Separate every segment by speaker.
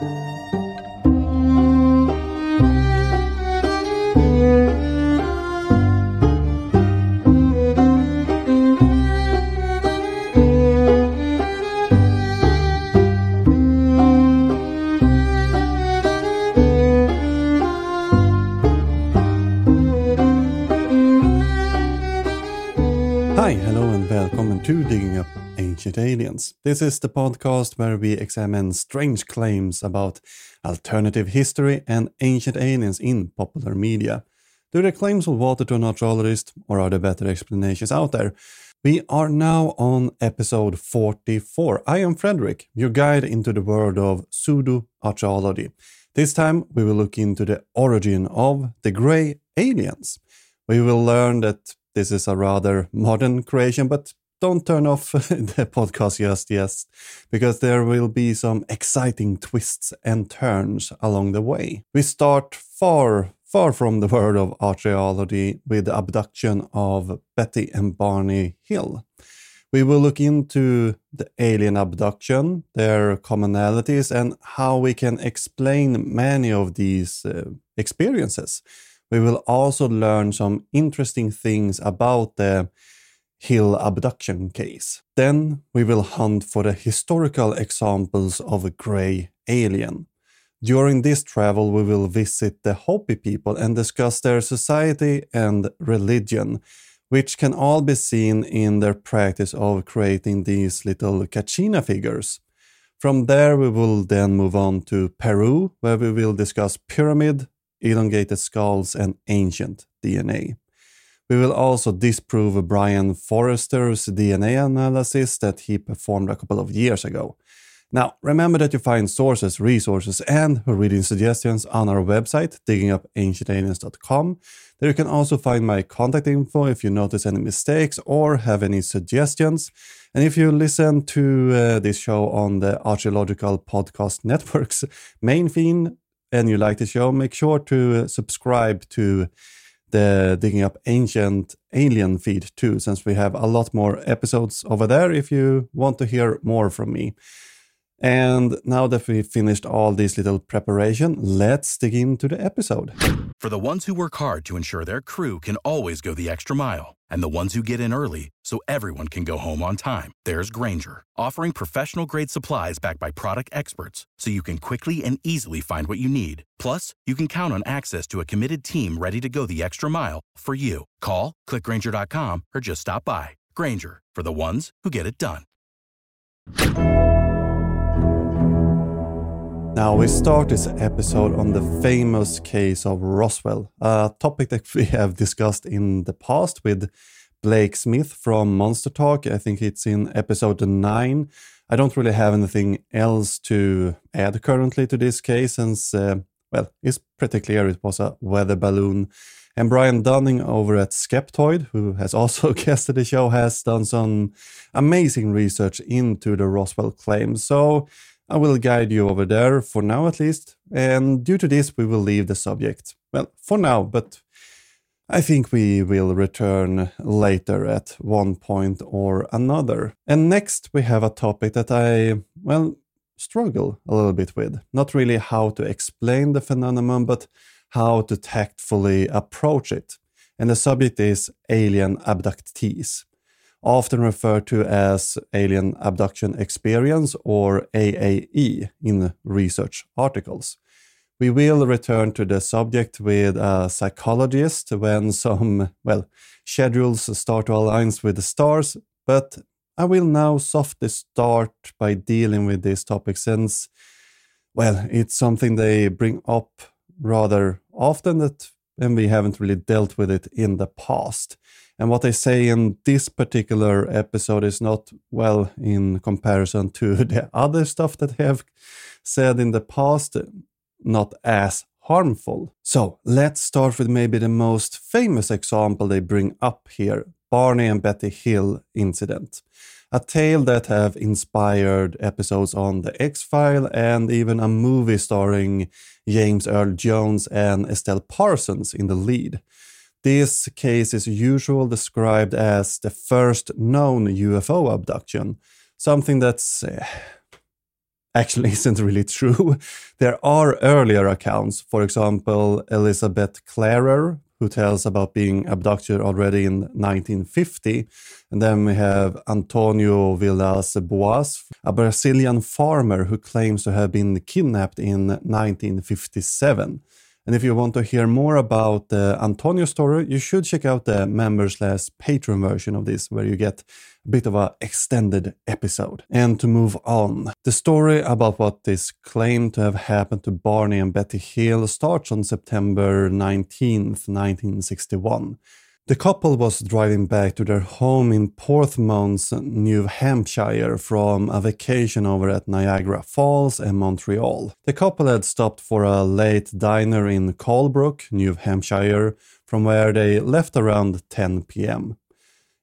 Speaker 1: Hi, This is the podcast where we examine strange claims about alternative history and ancient aliens in popular media. Do the claims hold water to an archaeologist, or are there better explanations out there? We are now on episode 44. I am Fredrik, your guide into the world of pseudo archaeology. This time we will look into the origin of the grey aliens. We will learn that this is a rather modern creation, but don't turn off the podcast just yet, because there will be some exciting twists and turns along the way. We start far, far from the world of archaeology with the abduction of Betty and Barney Hill. We will look into the alien abduction, their commonalities, and how we can explain many of these uh, experiences. We will also learn some interesting things about the Hill abduction case. Then we will hunt for the historical examples of a grey alien. During this travel, we will visit the Hopi people and discuss their society and religion, which can all be seen in their practice of creating these little Kachina figures. From there, we will then move on to Peru, where we will discuss pyramid, elongated skulls, and ancient DNA. We will also disprove Brien Foerster's DNA analysis that he performed a couple of years ago. Now, remember that you find sources, resources, and reading suggestions on our website, diggingupancientaliens.com. There you can also find my contact info if you notice any mistakes or have any suggestions. And if you listen to uh, this show on the Archaeological Podcast Network's main feed and you like the show, make sure to uh, subscribe to the Digging Up Ancient Alien feed too, since we have a lot more episodes over there if you want to hear more from me. And now that we've finished all this little preparation, let's dig into the episode.
Speaker 2: For the ones who work hard to ensure their crew can always go the extra mile, and the ones who get in early so everyone can go home on time, there's Grainger, offering professional grade supplies backed by product experts so you can quickly and easily find what you need. Plus, you can count on access to a committed team ready to go the extra mile for you. Call, clickgrainger.com, or just stop by. Grainger, for the ones who get it done.
Speaker 1: Now, we start this episode on the famous case of Roswell, a topic that we have discussed in the past with Blake Smith from Monster Talk. I think it's in episode 9. I don't really have anything else to add currently to this case, since, uh, well, it's pretty clear it was a weather balloon. And Brian Dunning over at Skeptoid, who has also guested the show, has done some amazing research into the Roswell claims. So, I will guide you over there for now at least, and due to this, we will leave the subject. Well, for now, but I think we will return later at one point or another. And next, we have a topic that I, well, struggle a little bit with. Not really how to explain the phenomenon, but how to tactfully approach it. And the subject is alien abductees often referred to as Alien Abduction Experience or AAE in research articles. We will return to the subject with a psychologist when some, well, schedules start to align with the stars, but I will now softly start by dealing with this topic since, well, it's something they bring up rather often that and we haven't really dealt with it in the past. And what they say in this particular episode is not well in comparison to the other stuff that they have said in the past, not as harmful. So let's start with maybe the most famous example they bring up here Barney and Betty Hill incident. A tale that have inspired episodes on The X File and even a movie starring James Earl Jones and Estelle Parsons in the lead. This case is usually described as the first known UFO abduction, something that's uh, actually isn't really true. There are earlier accounts, for example, Elizabeth Klarer, who tells about being abducted already in 1950. And then we have Antonio Villas Boas, a Brazilian farmer who claims to have been kidnapped in 1957. And if you want to hear more about the Antonio story, you should check out the members less Patreon version of this, where you get a bit of an extended episode. And to move on, the story about what is claimed to have happened to Barney and Betty Hill starts on September 19th, 1961. The couple was driving back to their home in Portsmouth, New Hampshire from a vacation over at Niagara Falls and Montreal. The couple had stopped for a late diner in Colebrook, New Hampshire, from where they left around 10 pm.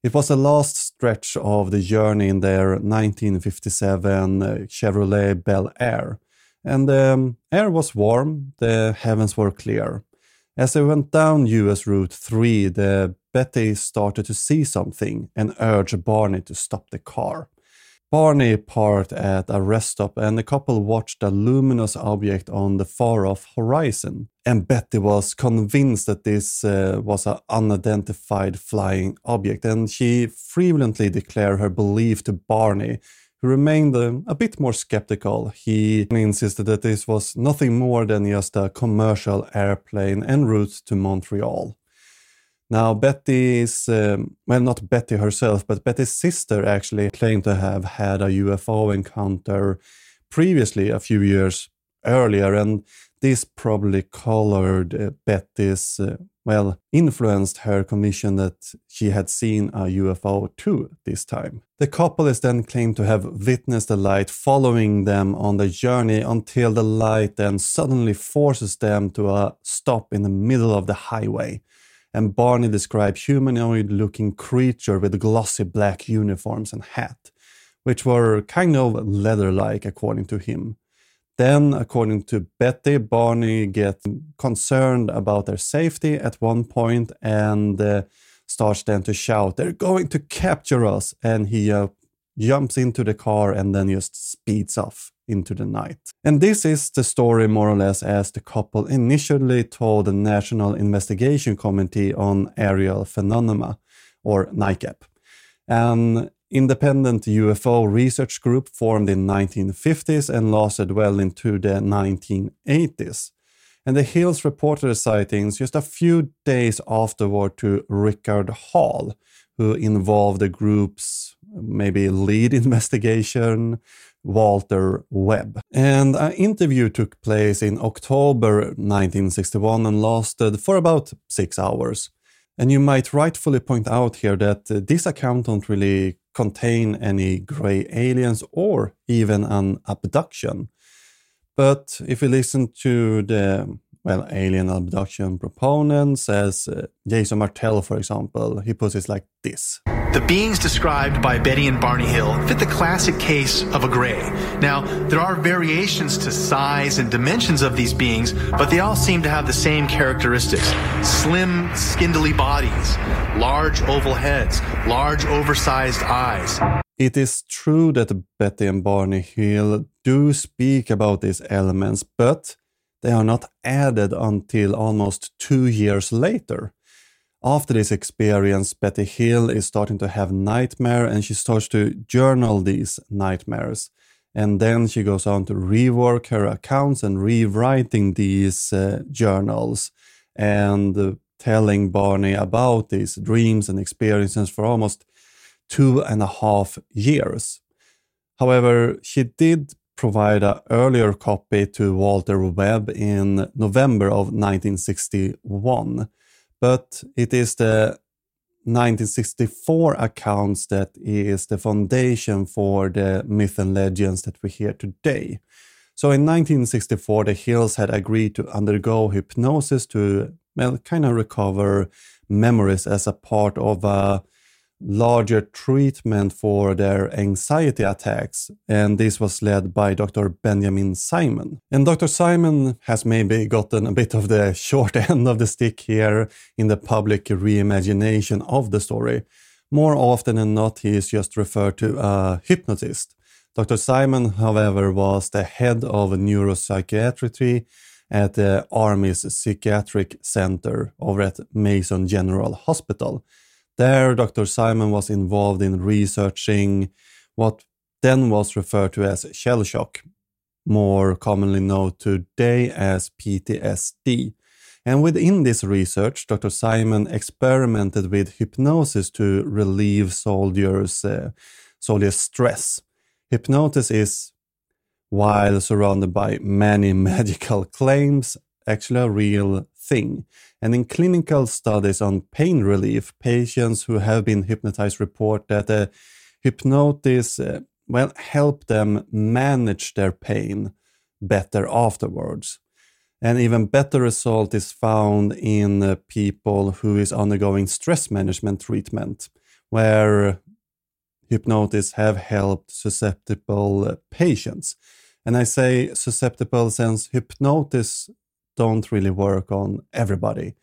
Speaker 1: It was the last stretch of the journey in their 1957 Chevrolet Bel Air, and the air was warm, the heavens were clear. As they went down US Route 3, the Betty started to see something and urged Barney to stop the car. Barney parked at a rest stop and the couple watched a luminous object on the far off horizon. And Betty was convinced that this uh, was an unidentified flying object and she frequently declared her belief to Barney remained uh, a bit more skeptical. He insisted that this was nothing more than just a commercial airplane en route to Montreal. Now, Betty is, um, well, not Betty herself, but Betty's sister actually claimed to have had a UFO encounter previously, a few years earlier, and this probably colored uh, Betty's uh, well, influenced her conviction that she had seen a UFO too this time. The couple is then claimed to have witnessed the light following them on the journey until the light then suddenly forces them to a stop in the middle of the highway. And Barney described humanoid looking creature with glossy black uniforms and hat, which were kind of leather like according to him. Then, according to Betty, Barney gets concerned about their safety at one point and uh, starts then to shout, They're going to capture us! And he uh, jumps into the car and then just speeds off into the night. And this is the story, more or less, as the couple initially told the National Investigation Committee on Aerial Phenomena, or NICAP. And independent UFO research group formed in 1950s and lasted well into the 1980s. And the Hills reported sightings just a few days afterward to Rickard Hall, who involved the group's maybe lead investigation, Walter Webb. And an interview took place in October 1961 and lasted for about six hours. And you might rightfully point out here that this account don't really contain any gray aliens or even an abduction. But if you listen to the well, alien abduction proponents, as uh, Jason Martell, for example, he puts it like this.
Speaker 3: The beings described by Betty and Barney Hill fit the classic case of a gray. Now, there are variations to size and dimensions of these beings, but they all seem to have the same characteristics. Slim, skindly bodies, large oval heads, large oversized eyes.
Speaker 1: It is true that Betty and Barney Hill do speak about these elements, but they are not added until almost two years later. After this experience, Betty Hill is starting to have nightmare and she starts to journal these nightmares. And then she goes on to rework her accounts and rewriting these uh, journals and uh, telling Barney about these dreams and experiences for almost two and a half years. However, she did provide an earlier copy to Walter Webb in November of 1961, but it is the 1964 accounts that is the foundation for the myth and legends that we hear today. So in 1964, the Hills had agreed to undergo hypnosis to well, kind of recover memories as a part of a larger treatment for their anxiety attacks, and this was led by Dr. Benjamin Simon. And Dr. Simon has maybe gotten a bit of the short end of the stick here in the public reimagination of the story. More often than not, he is just referred to a hypnotist. Dr. Simon, however, was the head of neuropsychiatry at the Army's Psychiatric Center over at Mason General Hospital. There, Dr. Simon was involved in researching what then was referred to as shell shock, more commonly known today as PTSD. And within this research, Dr. Simon experimented with hypnosis to relieve soldiers' uh, stress. Hypnosis is, while surrounded by many medical claims, actually a real thing. And in clinical studies on pain relief, patients who have been hypnotized report that the hypnosis uh, well help them manage their pain better afterwards. An even better result is found in uh, people who is undergoing stress management treatment, where hypnosis have helped susceptible uh, patients. And I say susceptible since hypnosis don't really work on everybody.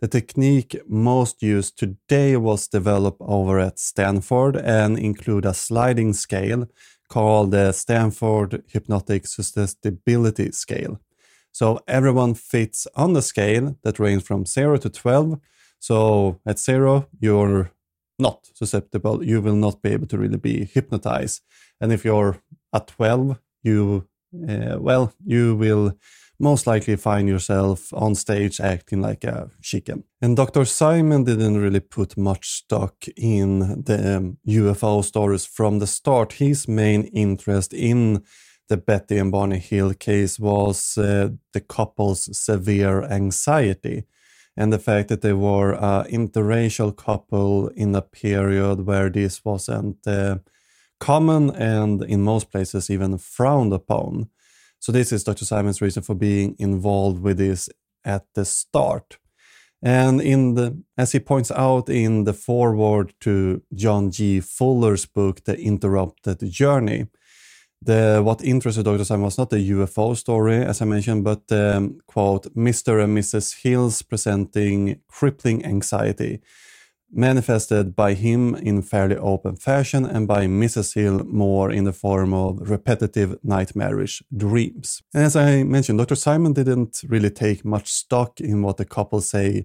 Speaker 1: The technique most used today was developed over at Stanford and include a sliding scale called the Stanford Hypnotic Susceptibility Scale. So everyone fits on the scale that ranges from 0 to 12. So at 0, you're not susceptible. You will not be able to really be hypnotized. And if you're at 12, you, uh, well, you will most likely find yourself on stage acting like a chicken. And Dr. Simon didn't really put much stock in the um, UFO stories from the start. His main interest in the Betty and Barney Hill case was uh, the couple's severe anxiety and the fact that they were an interracial couple in a period where this wasn't uh, common and in most places even frowned upon. So this is Dr. Simon's reason for being involved with this at the start. And in the, as he points out in the foreword to John G. Fuller's book, The Interrupted Journey, the what interested Dr. Simon was not the UFO story, as I mentioned, but um, quote Mr. and Mrs. Hills presenting crippling anxiety, manifested by him in fairly open fashion, and by Mrs. Hill more in the form of repetitive nightmarish dreams. And as I mentioned, Dr. Simon didn't really take much stock in what the couple say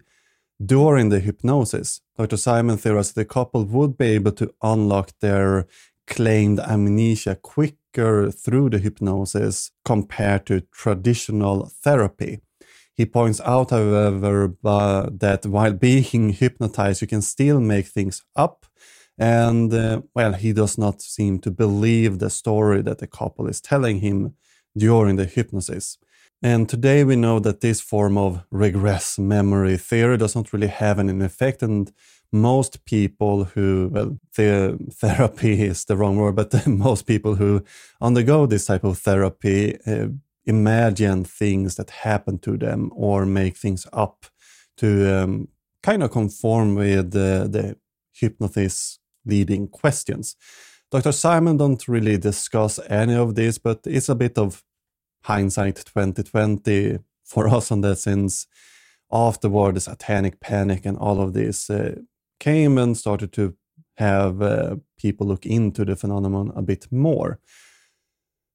Speaker 1: during the hypnosis. Dr. Simon theorized the couple would be able to unlock their claimed amnesia quicker through the hypnosis compared to traditional therapy. He points out, however, uh, that while being hypnotized, you can still make things up. And, uh, well, he does not seem to believe the story that the couple is telling him during the hypnosis. And today we know that this form of regress memory theory does not really have an effect and most people who, well, the therapy is the wrong word, but most people who undergo this type of therapy uh, imagine things that happen to them or make things up to um, kind of conform with the, the hypnotist leading questions. Dr. Simon don't really discuss any of this, but it's a bit of hindsight 2020 for us on that since afterward the satanic panic and all of this uh, came and started to have uh, people look into the phenomenon a bit more.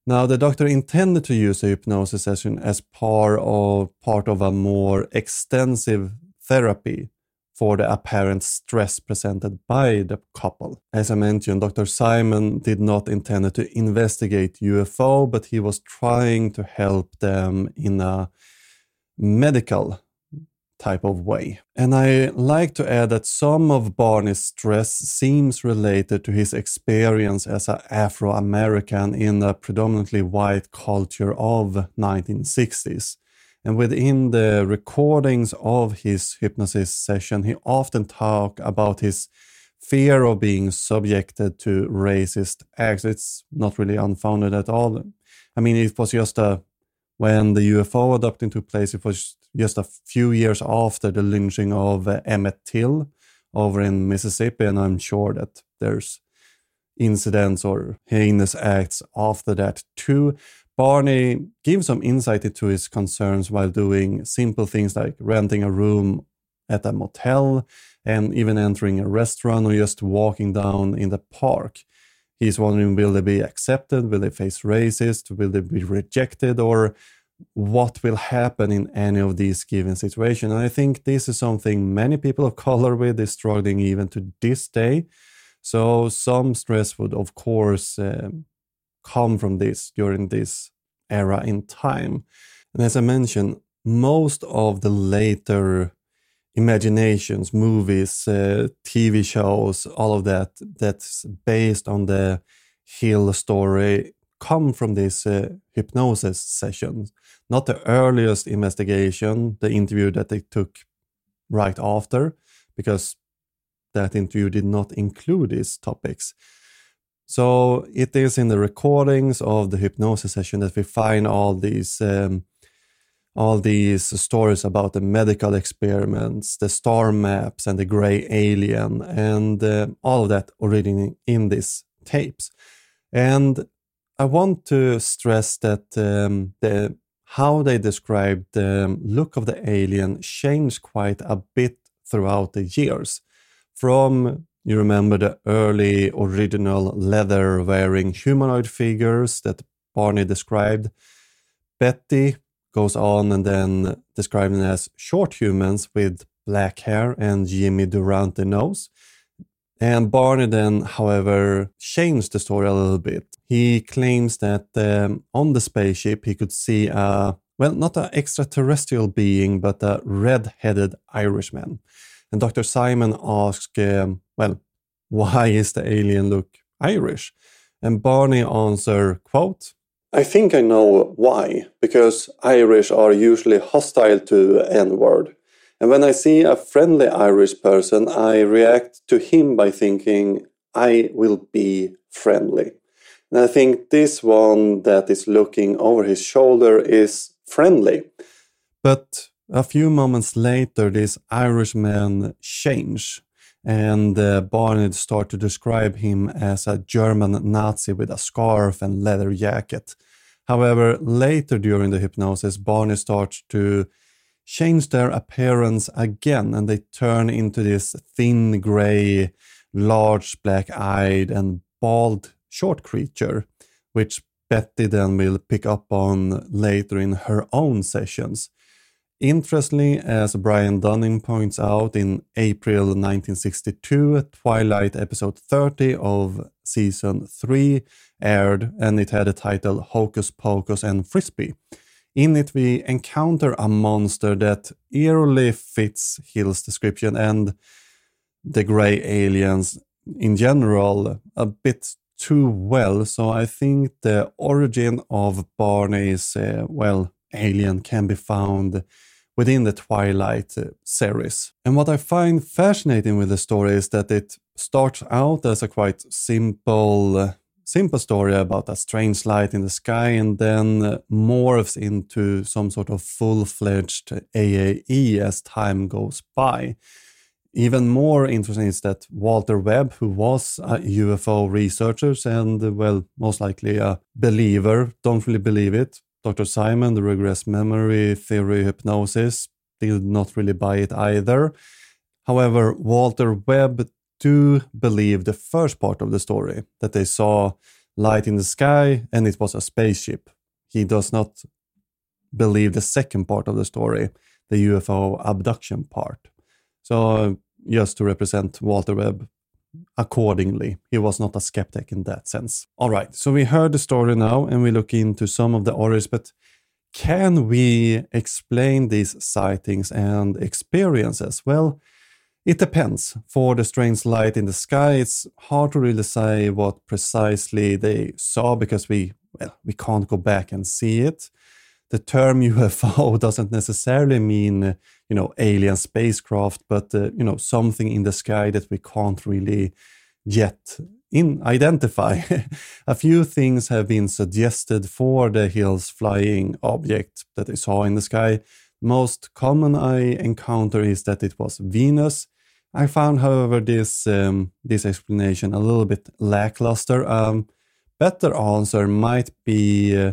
Speaker 1: Now, the doctor intended to use a hypnosis session as part of, part of a more extensive therapy for the apparent stress presented by the couple. As I mentioned, Dr. Simon did not intend to investigate UFO, but he was trying to help them in a medical type of way. And I like to add that some of Barney's stress seems related to his experience as an Afro American in a predominantly white culture of 1960s. And within the recordings of his hypnosis session, he often talk about his fear of being subjected to racist acts. It's not really unfounded at all. I mean, it was just a when the UFO adopting took place, it was just a few years after the lynching of uh, Emmett Till over in Mississippi, and I'm sure that there's incidents or heinous acts after that too. Barney gives some insight into his concerns while doing simple things like renting a room at a motel and even entering a restaurant or just walking down in the park. he's wondering will they be accepted? Will they face racist? Will they be rejected? Or what will happen in any of these given situations? And I think this is something many people of color with is struggling even to this day. So some stress would, of course, um, come from this during this era in time. And as I mentioned, most of the later imaginations, movies, uh, TV shows, all of that that's based on the Hill story come from these uh, hypnosis sessions. Not the earliest investigation, the interview that they took right after, because that interview did not include these topics. So it is in the recordings of the hypnosis session that we find all these um, all these stories about the medical experiments, the star maps, and the gray alien, and uh, all of that already in these tapes. And I want to stress that um, the how they described the look of the alien changed quite a bit throughout the years. From you remember the early original leather wearing humanoid figures that Barney described. Betty goes on and then described them as short humans with black hair and Jimmy Durante nose. And Barney then, however, changed the story a little bit. He claims that um, on the spaceship he could see a, well, not an extraterrestrial being, but a red headed Irishman. And Dr. Simon asks, um, well, why is the alien look Irish? And Barney answered, quote, I think I know why, because Irish are usually hostile to N-word. And when I see a friendly Irish person, I react to him by thinking, I will be friendly. And I think this one that is looking over his shoulder is friendly. But a few moments later, this Irishman change, and uh, Barney start to describe him as a German Nazi with a scarf and leather jacket. However, later during the hypnosis, Barney starts to change their appearance again and they turn into this thin gray, large black eyed and bald short creature, which Betty then will pick up on later in her own sessions. Interestingly, as Brian Dunning points out in April 1962, Twilight episode 30 of season 3 aired and it had a title Hocus Pocus and Frisby. In it, we encounter a monster that eerily fits Hill's description and the grey aliens in general a bit too well. So I think the origin of Barney's, uh, well, alien can be found within the Twilight uh, series. And what I find fascinating with the story is that it starts out as a quite simple uh, simple story about a strange light in the sky and then uh, morphs into some sort of full-fledged AAE as time goes by. Even more interesting is that Walter Webb, who was a UFO researcher and, well, most likely a believer, don't really believe it. Dr. Simon, the regress memory theory hypnosis, did not really buy it either. However, Walter Webb do believe the first part of the story that they saw light in the sky and it was a spaceship. He does not believe the second part of the story, the UFO abduction part. So, just to represent Walter Webb accordingly, he was not a skeptic in that sense. All right, so we heard the story now and we look into some of the orders, but can we explain these sightings and experiences? Well, it depends. For the strange light in the sky, it's hard to really say what precisely they saw because we well, we can't go back and see it. The term UFO doesn't necessarily mean, you know, alien spacecraft, but uh, you know, something in the sky that we can't really yet in identify. a few things have been suggested for the Hills flying object that they saw in the sky. Most common I encounter is that it was Venus I found, however, this um, this explanation a little bit lackluster. Um, better answer might be uh,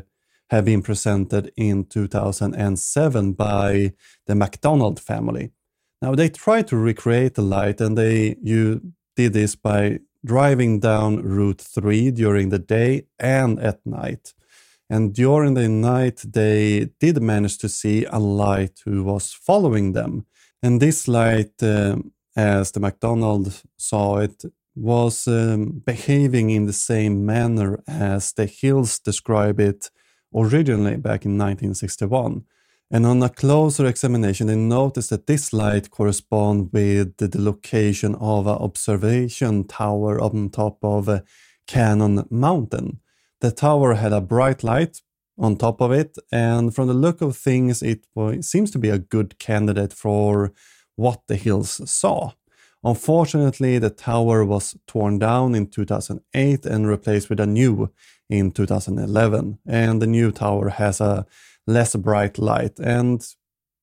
Speaker 1: have been presented in 2007 by the McDonald family. Now they tried to recreate the light, and they you did this by driving down Route 3 during the day and at night. And during the night, they did manage to see a light who was following them. And this light, uh, as the McDonald saw it, was um, behaving in the same manner as the hills describe it originally back in 1961. And on a closer examination, they noticed that this light corresponds with the location of an observation tower on top of Cannon Mountain. The tower had a bright light on top of it, and from the look of things, it seems to be a good candidate for what the hills saw. Unfortunately, the tower was torn down in 2008 and replaced with a new in 2011, and the new tower has a less bright light. And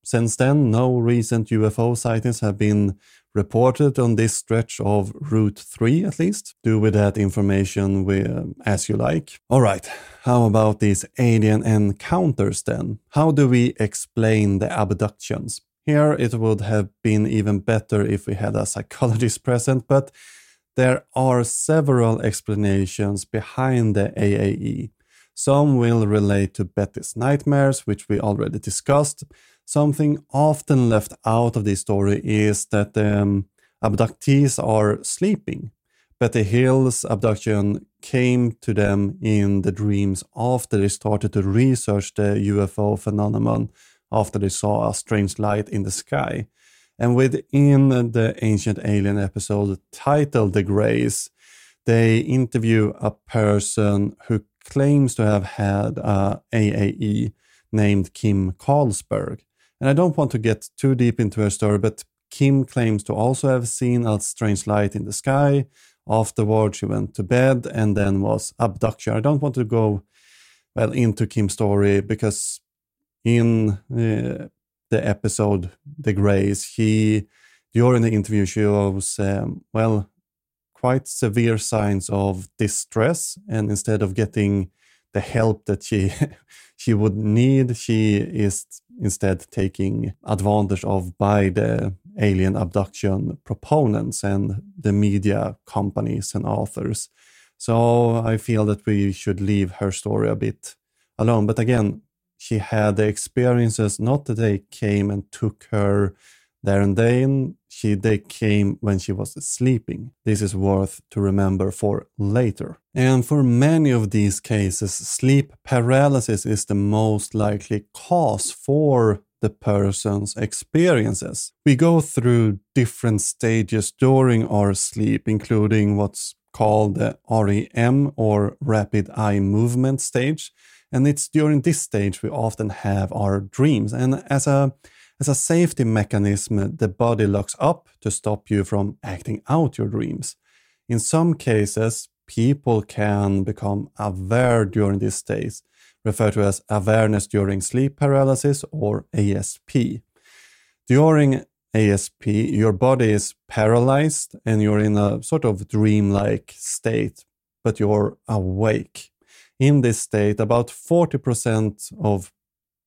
Speaker 1: since then, no recent UFO sightings have been reported on this stretch of Route 3, at least. Do with that information with, uh, as you like. All right, how about these alien encounters then? How do we explain the abductions? Here, it would have been even better if we had a psychologist present, but there are several explanations behind the AAE. Some will relate to Betty's nightmares, which we already discussed. Something often left out of this story is that the um, abductees are sleeping. Betty Hill's abduction came to them in the dreams after they started to research the UFO phenomenon after they saw a strange light in the sky. And within the Ancient Alien episode titled The Greys, they interview a person who claims to have had a AAE named Kim Carlsberg. And I don't want to get too deep into her story, but Kim claims to also have seen a strange light in the sky. Afterwards, she went to bed and then was abducted. I don't want to go well into Kim's story because in uh, the episode The Greys, he during the interview shows um, well quite severe signs of distress, and instead of getting the help that she she would need, she is instead taking advantage of by the alien abduction proponents and the media companies and authors. So I feel that we should leave her story a bit alone. But again, she had the experiences, not that they came and took her there and then, she they came when she was sleeping. This is worth to remember for later. And for many of these cases, sleep paralysis is the most likely cause for the person's experiences. We go through different stages during our sleep, including what's called the REM or rapid eye movement stage, and it's during this stage we often have our dreams. And as a as a safety mechanism, the body locks up to stop you from acting out your dreams. In some cases, people can become aware during this stage, referred to as awareness during sleep paralysis or ASP. During ASP, your body is paralyzed and you're in a sort of dreamlike state, but you're awake in this state, about 40% of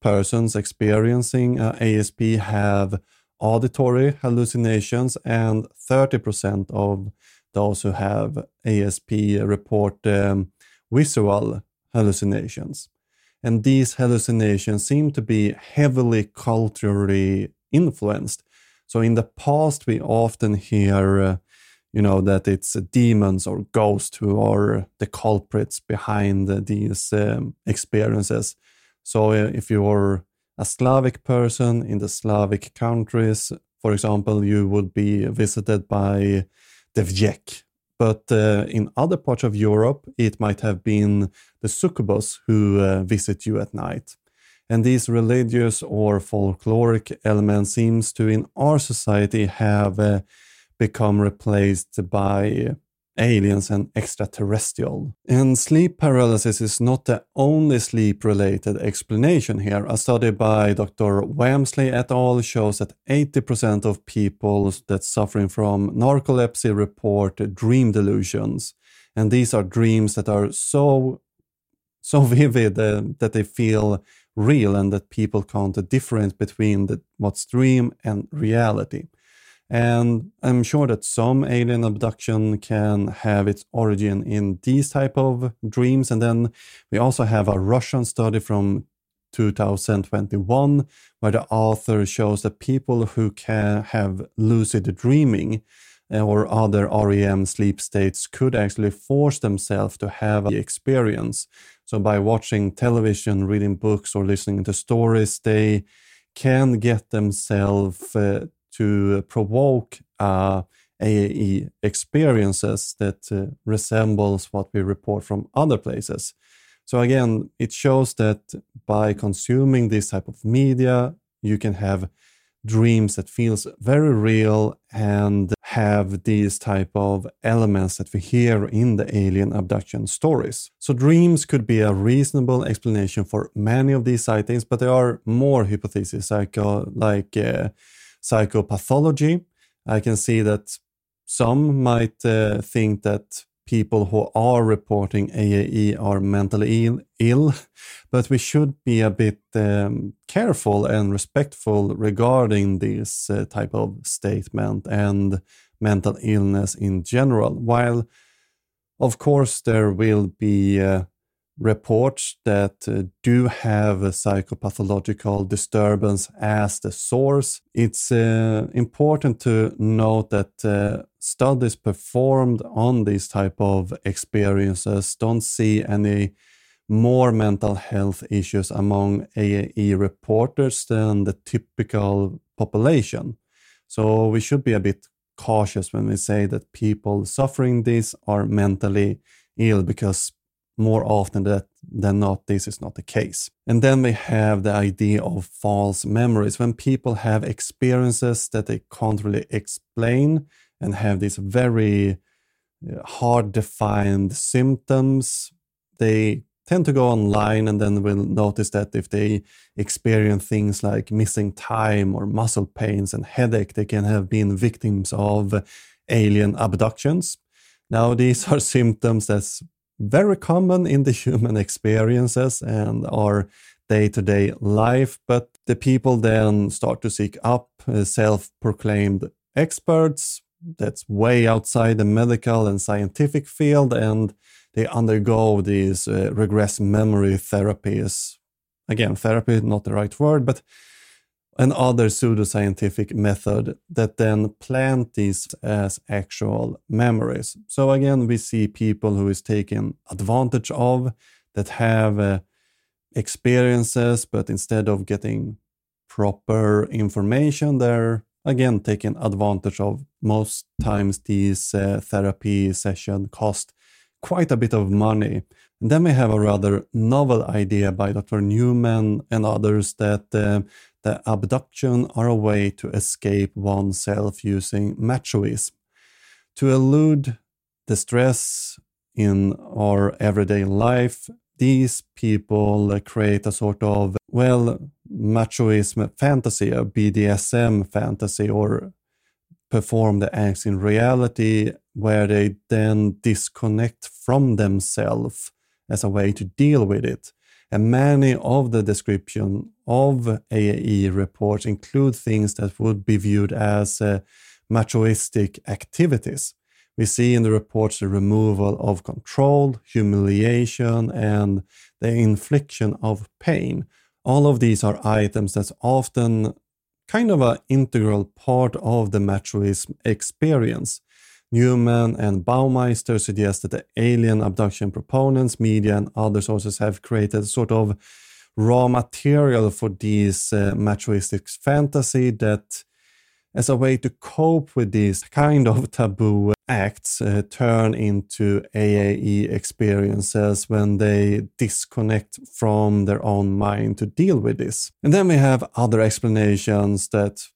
Speaker 1: persons experiencing uh, ASP have auditory hallucinations, and 30% of those who have ASP report um, visual hallucinations. And these hallucinations seem to be heavily culturally influenced. So, in the past, we often hear uh, you know that it's demons or ghosts who are the culprits behind these um, experiences so uh, if you're a slavic person in the slavic countries for example you would be visited by the Vjek but uh, in other parts of Europe, it might have been the succubus who uh, visit you at night. And these religious or folkloric elements seems to in our society have uh, become replaced by aliens and extraterrestrial. And sleep paralysis is not the only sleep related explanation here. A study by Dr. Wamsley et al. shows that 80% of people that suffering from narcolepsy report dream delusions. And these are dreams that are so so vivid uh, that they feel real and that people can't differentiate between the, what's dream and reality. And I'm sure that some alien abduction can have its origin in these type of dreams. And then we also have a Russian study from 2021 where the author shows that people who can have lucid dreaming uh, or other REM sleep states could actually force themselves to have the experience. So by watching television, reading books, or listening to stories, they can get themselves uh, to provoke uh, AAE experiences that uh, resembles what we report from other places. So again, it shows that by consuming this type of media, you can have dreams that feels very real and have these type of elements that we hear in the alien abduction stories. So dreams could be a reasonable explanation for many of these sightings, but there are more hypotheses like, uh, like uh, psychopathology. I can see that some might uh, think that people who are reporting AAE are mentally Ill, Ill, but we should be a bit um, careful and respectful regarding this uh, type of statement and mental illness in general. While, of course, there will be uh, reports that uh, do have a psychopathological disturbance as the source. It's uh, important to note that uh, studies performed on these type of experiences don't see any more mental health issues among AAE reporters than the typical population. So we should be a bit cautious when we say that people suffering this are mentally ill because more often that, than not, this is not the case. And then we have the idea of false memories. When people have experiences that they can't really explain and have these very uh, hard defined symptoms, they tend to go online and then will notice that if they experience things like missing time or muscle pains and headache, they can have been victims of alien abductions. Now, these are symptoms that's very common in the human experiences and our day to day life. But the people then start to seek up uh, self proclaimed experts that's way outside the medical and scientific field, and they undergo these uh, regress memory therapies. Again, therapy, not the right word, but another pseudoscientific method that then plant these as actual memories. So again, we see people who is taken advantage of that have uh, experiences, but instead of getting proper information, they're again taken advantage of. Most times, these uh, therapy session cost quite a bit of money. And then we have a rather novel idea by Dr. Newman and others that uh, the abduction are a way to escape oneself using machoism. To elude the stress in our everyday life, these people create a sort of, well, machoism fantasy, a BDSM fantasy, or perform the acts in reality where they then disconnect from themselves as a way to deal with it. And many of the description of AAE reports include things that would be viewed as uh, machoistic activities. We see in the reports the removal of control, humiliation, and the infliction of pain. All of these are items that's often kind of an integral part of the machoism experience. Newman and Baumeister suggest that the alien abduction proponents, media, and other sources have created sort of raw material for these uh, machoistic fantasy that as a way to cope with these kind of taboo acts uh, turn into AAE experiences when they disconnect from their own mind to deal with this. And then we have other explanations that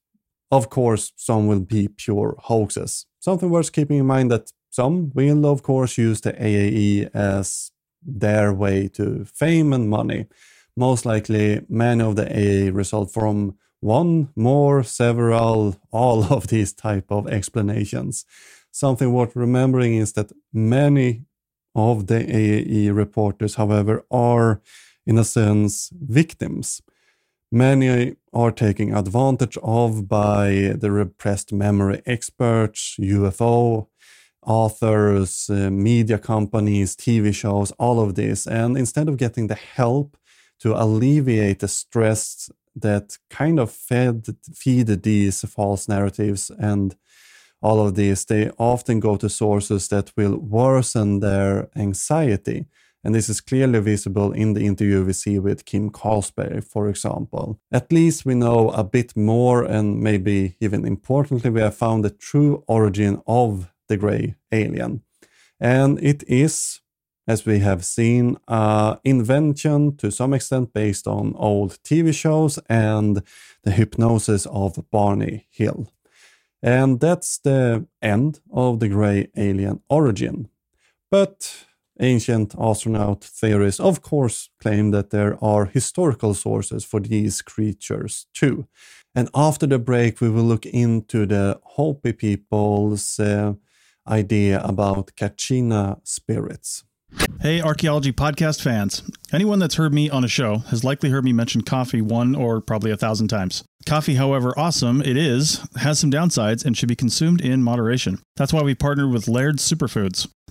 Speaker 1: of course some will be pure hoaxes. Something worth keeping in mind that some will of course use the AAE as their way to fame and money most likely many of the AA result from one, more, several, all of these type of explanations. Something worth remembering is that many of the AAE reporters, however, are in a sense victims. Many are taken advantage of by the repressed memory experts, UFO authors, uh, media companies, TV shows, all of this. And instead of getting the help to alleviate the stress that kind of fed feed these false narratives and all of this, they often go to sources that will worsen their anxiety. And this is clearly visible in the interview we see with Kim Carlsberg, for example. At least we know a bit more, and maybe even importantly, we have found the true origin of the gray alien. And it is, as we have seen, an invention to some extent based on old TV shows and the hypnosis of Barney Hill. And that's the end of the gray alien origin. But ancient astronaut theories, of course, claim that there are historical sources for these creatures too. And after the break, we will look into the Hopi people's uh, idea about Kachina spirits.
Speaker 4: Hey, archaeology podcast fans. Anyone that's heard me on a show has likely heard me mention coffee one or probably a thousand times. Coffee, however awesome it is, has some downsides and should be consumed in moderation. That's why we partnered with Laird Superfoods.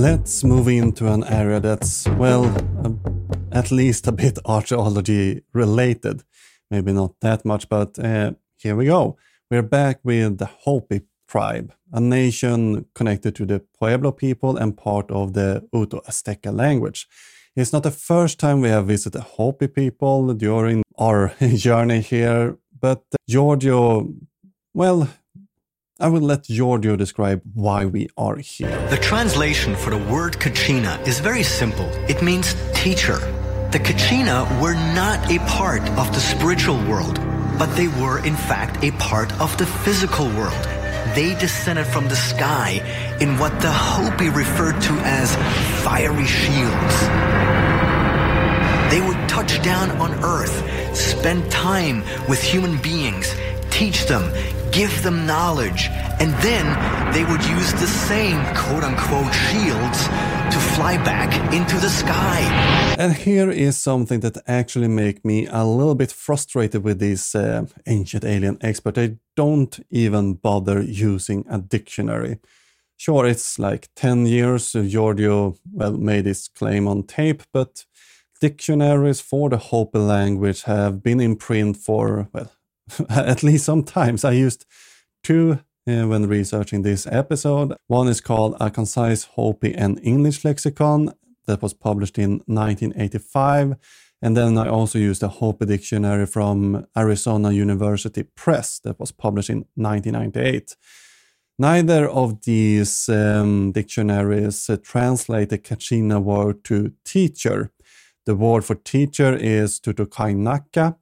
Speaker 1: Let's move into an area that's, well, at least a bit archaeology related. Maybe not that much, but uh, here we go. We're back with the Hopi tribe, a nation connected to the Pueblo people and part of the Uto Azteca language. It's not the first time we have visited Hopi people during our journey here, but Giorgio, well, I will let Giorgio describe why we are here.
Speaker 5: The translation for the word Kachina is very simple. It means teacher. The Kachina were not a part of the spiritual world, but they were in fact a part of the physical world. They descended from the sky in what the Hopi referred to as fiery shields. They would touch down on earth, spend time with human beings, teach them, give them knowledge, and then they would use the same quote unquote shields to fly back into the sky.
Speaker 1: And here is something that actually make me a little bit frustrated with these uh, ancient alien experts. They don't even bother using a dictionary. Sure, it's like 10 years Giorgio, well, made his claim on tape, but dictionaries for the Hopi language have been in print for, well, at least sometimes. I used two uh, when researching this episode. One is called A Concise Hopi and English Lexicon that was published in 1985. And then I also used a Hopi dictionary from Arizona University Press that was published in 1998. Neither of these um, dictionaries uh, translate the Kachina word to teacher. The word for teacher is Tutukainaka.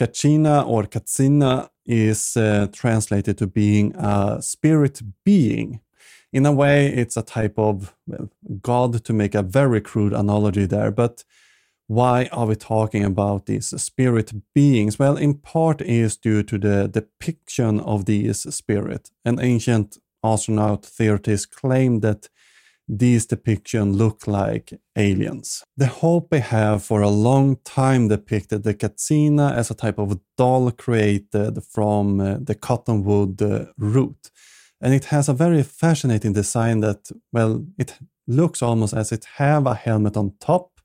Speaker 1: Kachina or Katsina is uh, translated to being a spirit being. In a way, it's a type of well, God to make a very crude analogy there, but why are we talking about these spirit beings? Well, in part is due to the depiction of these spirit. An ancient astronaut theorists claim that these depictions look like aliens. The Hopi have for a long time depicted the Katsina as a type of doll created from uh, the cottonwood uh, root. And it has a very fascinating design that, well, it looks almost as it have a helmet on top.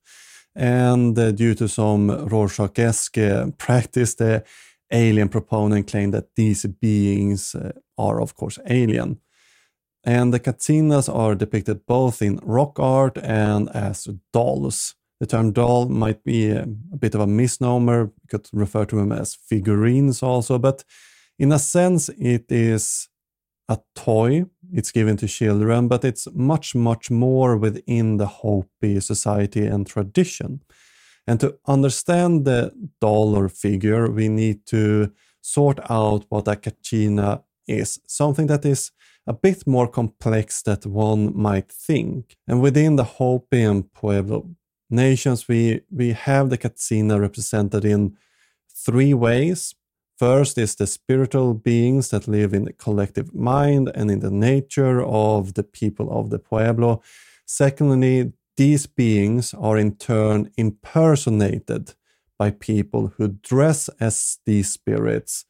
Speaker 1: And uh, due to some Rorschach-esque uh, practice, the alien proponent claimed that these beings uh, are, of course, alien. And the Katsinas are depicted both in rock art and as dolls. The term doll might be a, bit of a misnomer. You could refer to them as figurines also, but in a sense, it is a toy. It's given to children, but it's much, much more within the Hopi society and tradition. And to understand the doll or figure, we need to sort out what a kachina is, something that is a bit more complex than one might think. And within the Hopi and Pueblo nations, we, we have the Katsina represented in three ways. First is the spiritual beings that live in the collective mind and in the nature of the people of the Pueblo. Secondly, these beings are in turn impersonated by people who dress as these spirits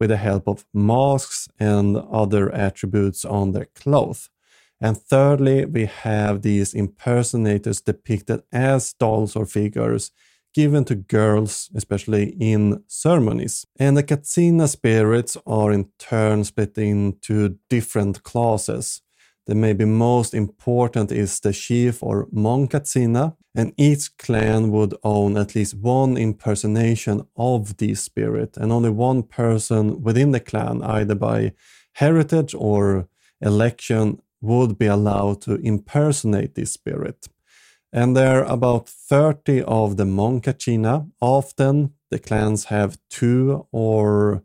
Speaker 1: with the help of masks and other attributes on their clothes. And thirdly, we have these impersonators depicted as dolls or figures given to girls, especially in ceremonies. And the Katsina spirits are in turn split into different classes. The maybe most important is the chief or monk Katsina, and each clan would own at least one impersonation of the spirit, and only one person within the clan, either by heritage or election, would be allowed to impersonate this spirit. And there are about 30 of the Monkachina. Often the clans have two or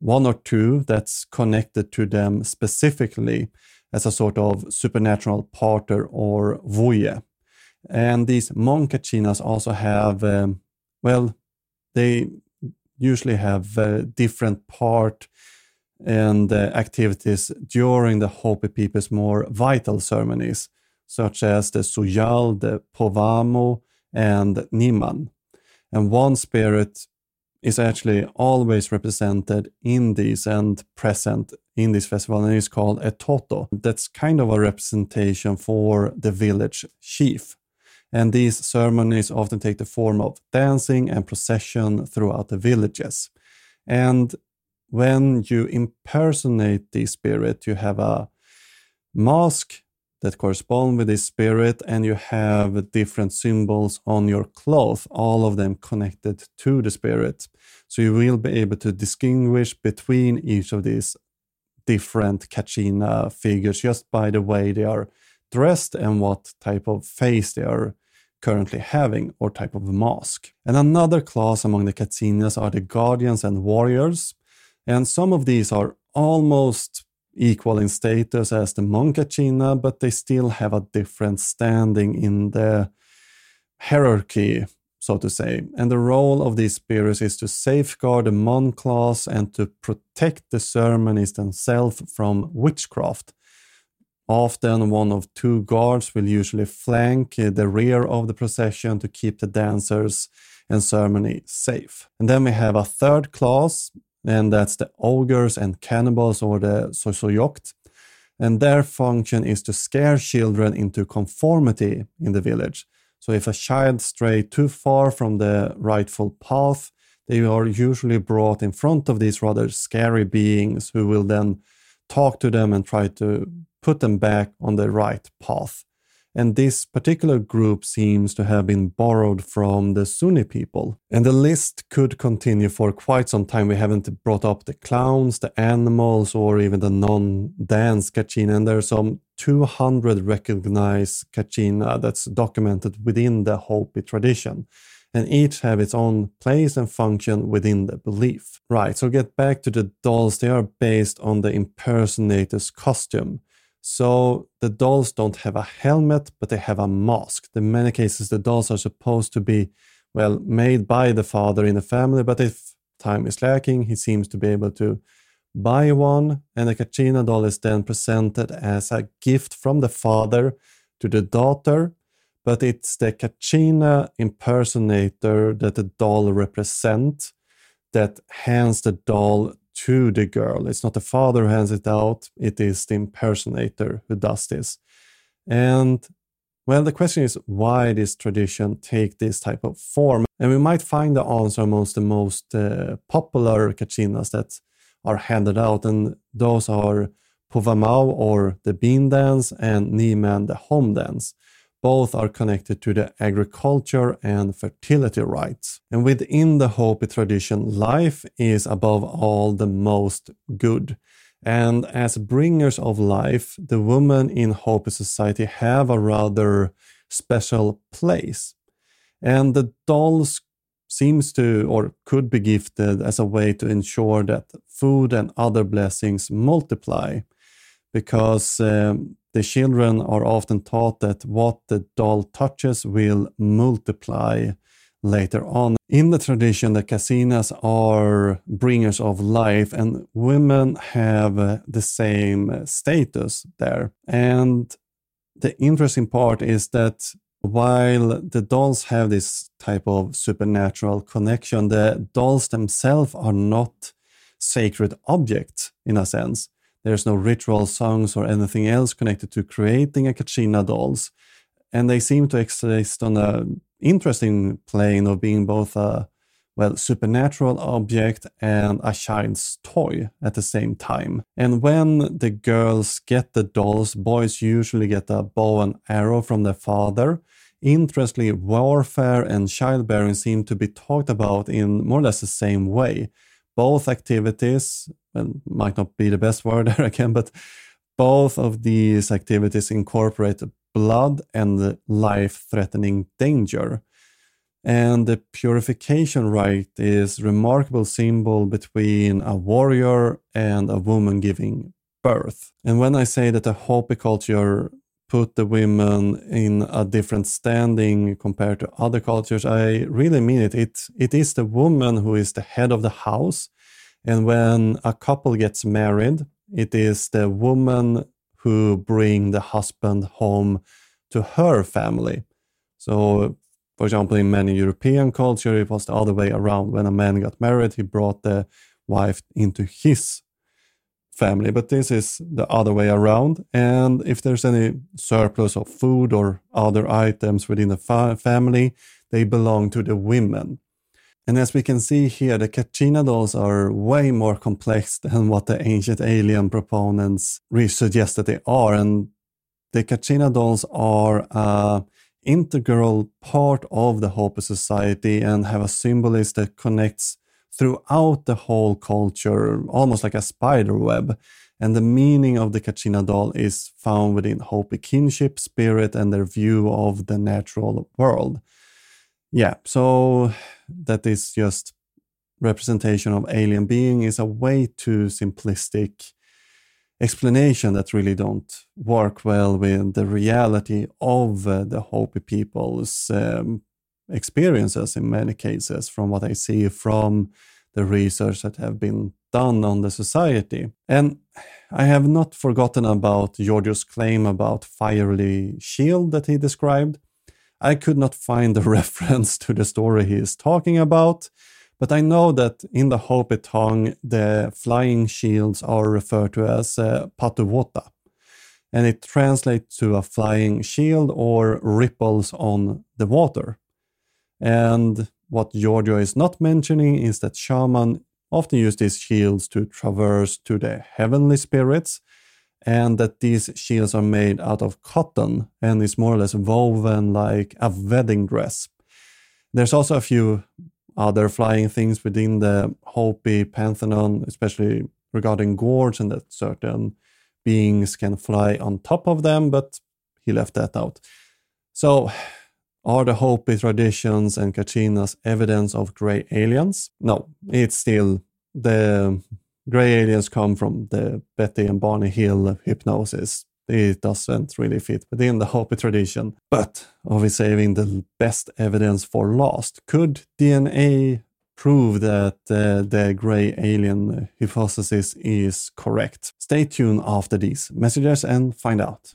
Speaker 1: one or two that's connected to them specifically as a sort of supernatural parter or voye. And these Monkachinas also have, um, well, they usually have uh, different part and uh, activities during the Hopi people's more vital ceremonies, such as the Soyal, the Powamu, and Niman. And one spirit is actually always represented in these and present in this festival, and it's called Eototo. That's kind of a representation for the village chief. And these ceremonies often take the form of dancing and procession throughout the villages. And when you impersonate the spirit, you have a mask that correspond with this spirit and you have different symbols on your cloth all of them connected to the spirit so you will be able to distinguish between each of these different kachina figures just by the way they are dressed and what type of face they are currently having or type of mask. And another class among the Katsinas are the guardians and warriors. And some of these are almost equal in status as the Monkachina, but they still have a different standing in the hierarchy, so to say. And the role of these spirits is to safeguard the Mon class and to protect the ceremonies themselves from witchcraft. Often, one of two guards will usually flank the rear of the procession to keep the dancers and ceremony safe. And then we have a third class, and that's the ogres and cannibals or the Sosoyokt. And their function is to scare children into conformity in the village. So if a child stray too far from the rightful path, they are usually brought in front of these rather scary beings who will then talk to them and try to put them back on the right path. And this particular group seems to have been borrowed from the Zuni people. And the list could continue for quite some time. We haven't brought up the clowns, the animals, or even the non dance kachina. And there's some 200 recognized kachina uh, that's documented within the Hopi tradition and each have its own place and function within the belief. Right, so get back to the dolls. They are based on the impersonator's costume. So the dolls don't have a helmet, but they have a mask. In many cases, the dolls are supposed to be, well, made by the father in the family, but if time is lacking, he seems to be able to buy one, and the Kachina doll is then presented as a gift from the father to the daughter, but it's the Kachina impersonator that the doll represents that hands the doll to the girl. It's not the father who hands it out, it is the impersonator who does this. And well, the question is why this tradition take this type of form, and we might find the answer amongst the most uh, popular kachinas that are handed out, and those are Powamu or the bean dance and Niman the home dance. Both are connected to the agriculture and fertility rites. And within the Hopi tradition, life is above all the most good. And as bringers of life, the women in Hopi society have a rather special place. And the dolls seems to or could be gifted as a way to ensure that food and other blessings multiply because um, the children are often taught that what the doll touches will multiply later on. In the tradition, the Katsinas are bringers of life, and women have the same status there. And the interesting part is that while the dolls have this type of supernatural connection, the dolls themselves are not sacred objects in a sense. There's no ritual songs or anything else connected to creating a Kachina dolls. And they seem to exist on a interesting plane of being both a well supernatural object and a child's toy at the same time. And when the girls get the dolls, boys usually get a bow and arrow from their father. Interestingly, warfare and childbearing seem to be talked about in more or less the same way both activities, and might not be the best word there again, but both of these activities incorporate blood and life threatening danger. And the purification rite is remarkable symbol between a warrior and a woman giving birth. And when I say that the Hopi culture put the women in a different standing compared to other cultures. I really mean it. It it is the woman who is the head of the house, and when a couple gets married, it is the woman who bring the husband home to her family. So, for example, in many European culture, it was the other way around. When a man got married, he brought the wife into his family, but this is the other way around. And if there's any surplus of food or other items within the fa- family, they belong to the women. And as we can see here, the Kachina dolls are way more complex than what the ancient alien proponents suggest that they are. And the Kachina dolls are an integral part of the Hopi society and have a symbolism that connects throughout the whole culture, almost like a spider web. And the meaning of the Kachina doll is found within Hopi kinship, spirit, and their view of the natural world. Yeah, so that is just representation of alien being is a way too simplistic explanation that really don't work well with the reality of uh, the Hopi people's um, experiences in many cases from what I see from the research that have been done on the society. And I have not forgotten about Giorgio's claim about fiery shield that he described. I could not find a reference to the story he is talking about, but I know that in the Hopi tongue, the flying shields are referred to as uh, patuvota, and it translates to a flying shield or ripples on the water. And what Giorgio is not mentioning is that shaman often use these shields to traverse to the heavenly spirits, and that these shields are made out of cotton and is more or less woven like a wedding dress. There's also a few other flying things within the Hopi pantheon, especially regarding gourds and that certain beings can fly on top of them, but he left that out. So are the Hopi traditions and Kachinas evidence of grey aliens? No, it's still the grey aliens come from the Betty and Barney Hill hypnosis. It doesn't really fit within the Hopi tradition. But are we saving the best evidence for last? Could DNA prove that uh, the grey alien hypothesis is correct? Stay tuned after these messages and find out.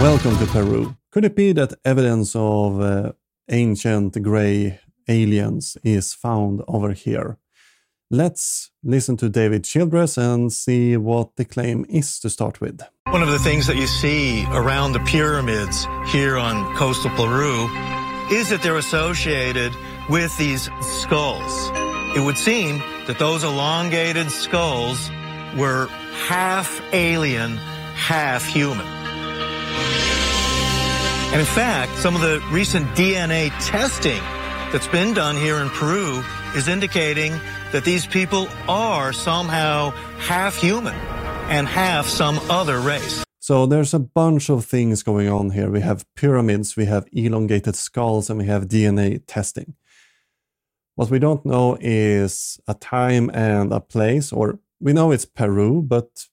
Speaker 1: Welcome to Peru. Could it be that evidence of uh, ancient grey aliens is found over here? Let's listen to David Childress and see what the claim is to start with.
Speaker 3: One of the things that you see around the pyramids here on coastal Peru is that they're associated with these skulls. It would seem that those elongated skulls were half alien, half human. And in fact, some of the recent DNA testing that's been done here in Peru is indicating that these people are somehow half human and half some other race.
Speaker 1: So there's a bunch of things going on here. We have pyramids, we have elongated skulls, and we have DNA testing. What we don't know is a time and a place, or we know it's Peru, but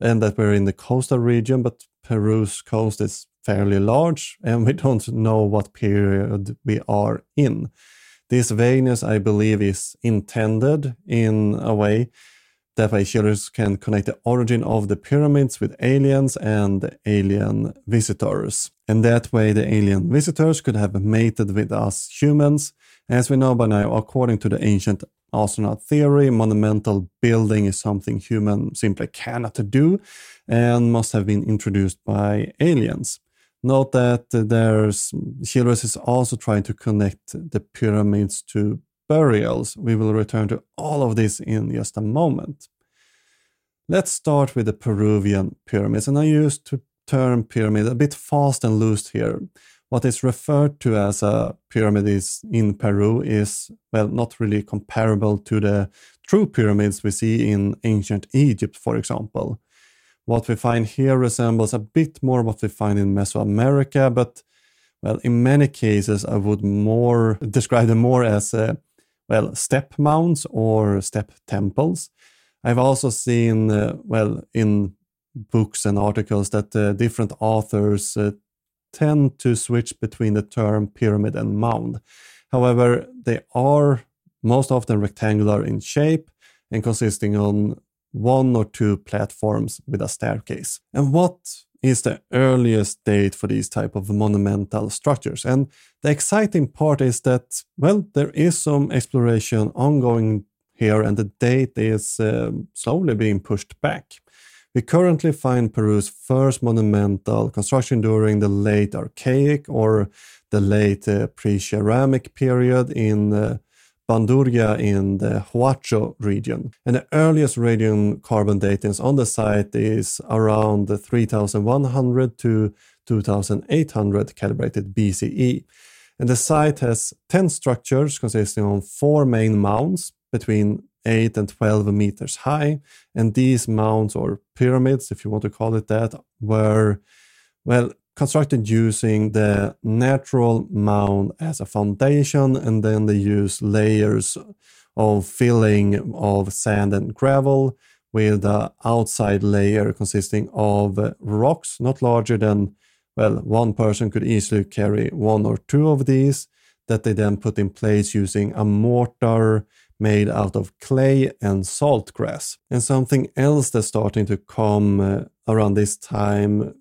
Speaker 1: and that we're in the coastal region, but Peru's coast is fairly large, and we don't know what period we are in. This vagueness, I believe, is intended in a way that way Childress can connect the origin of the pyramids with aliens and alien visitors. And that way the alien visitors could have mated with us humans. As we know by now, according to the ancient astronaut theory, monumental building is something human simply cannot do and must have been introduced by aliens. Note that there's Childress is also trying to connect the pyramids to burials. We will return to all of this in just a moment. Let's start with the Peruvian pyramids, and I use the term pyramid a bit fast and loose here. What is referred to as a pyramid is in Peru is well not really comparable to the true pyramids we see in ancient Egypt, for example. What we find here resembles a bit more what we find in Mesoamerica, but well, in many cases, I would more describe them more as uh, well step mounds or step temples. I've also seen uh, well in books and articles that uh, different authors uh, tend to switch between the term pyramid and mound. However, they are most often rectangular in shape and consisting on one or two platforms with a staircase. And what is the earliest date for these type of monumental structures? And the exciting part is that, well, there is some exploration ongoing here and the date is uh, slowly being pushed back. We currently find Peru's first monumental construction during the late Archaic or the late uh, pre-ceramic period in uh, Bandurria in the Huacho region. And the earliest radiocarbon datings on the site is around 3100 to 2800 calibrated BCE. And the site has 10 structures consisting of four main mounds between 8 and 12 meters high. And these mounds, or pyramids, if you want to call it that, were, well, constructed using the natural mound as a foundation, and then they use layers of filling of sand and gravel with the outside layer consisting of rocks not larger than well one person could easily carry one or two of these that they then put in place using a mortar made out of clay and salt grass. and something else that's starting to come uh, around this time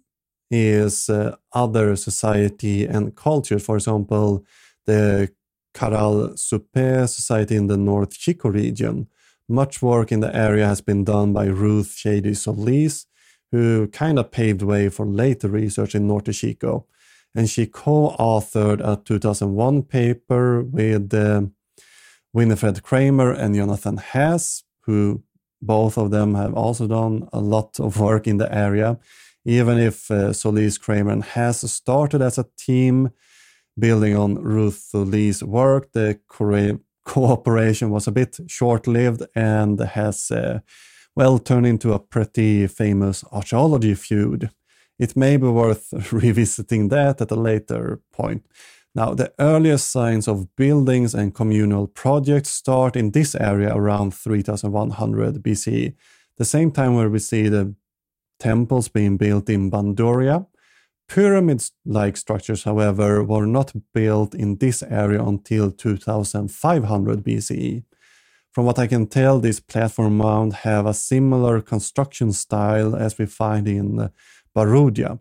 Speaker 1: is uh, other society and culture. For example, the Caral Supe society in the Norte Chico region. Much work in the area has been done by Ruth Shady Solis, who kind of paved way for later research in Norte Chico. And she co authored a 2001 paper with uh, Winifred Creamer and Jonathan Haas, who both of them have also done a lot of work in the area. Even if uh, Solis, Creamer, and Haas started as a team building on Ruth Lee's work, the cooperation was a bit short lived and has, uh, well, turned into a pretty famous archaeology feud. It may be worth revisiting that at a later point. Now, the earliest signs of buildings and communal projects start in this area around 3100 BCE, the same time where we see the temples being built in Bandurria. Pyramid-like structures, however, were not built in this area until 2500 BCE. From what I can tell, this platform mound have a similar construction style as we find in Bandurria.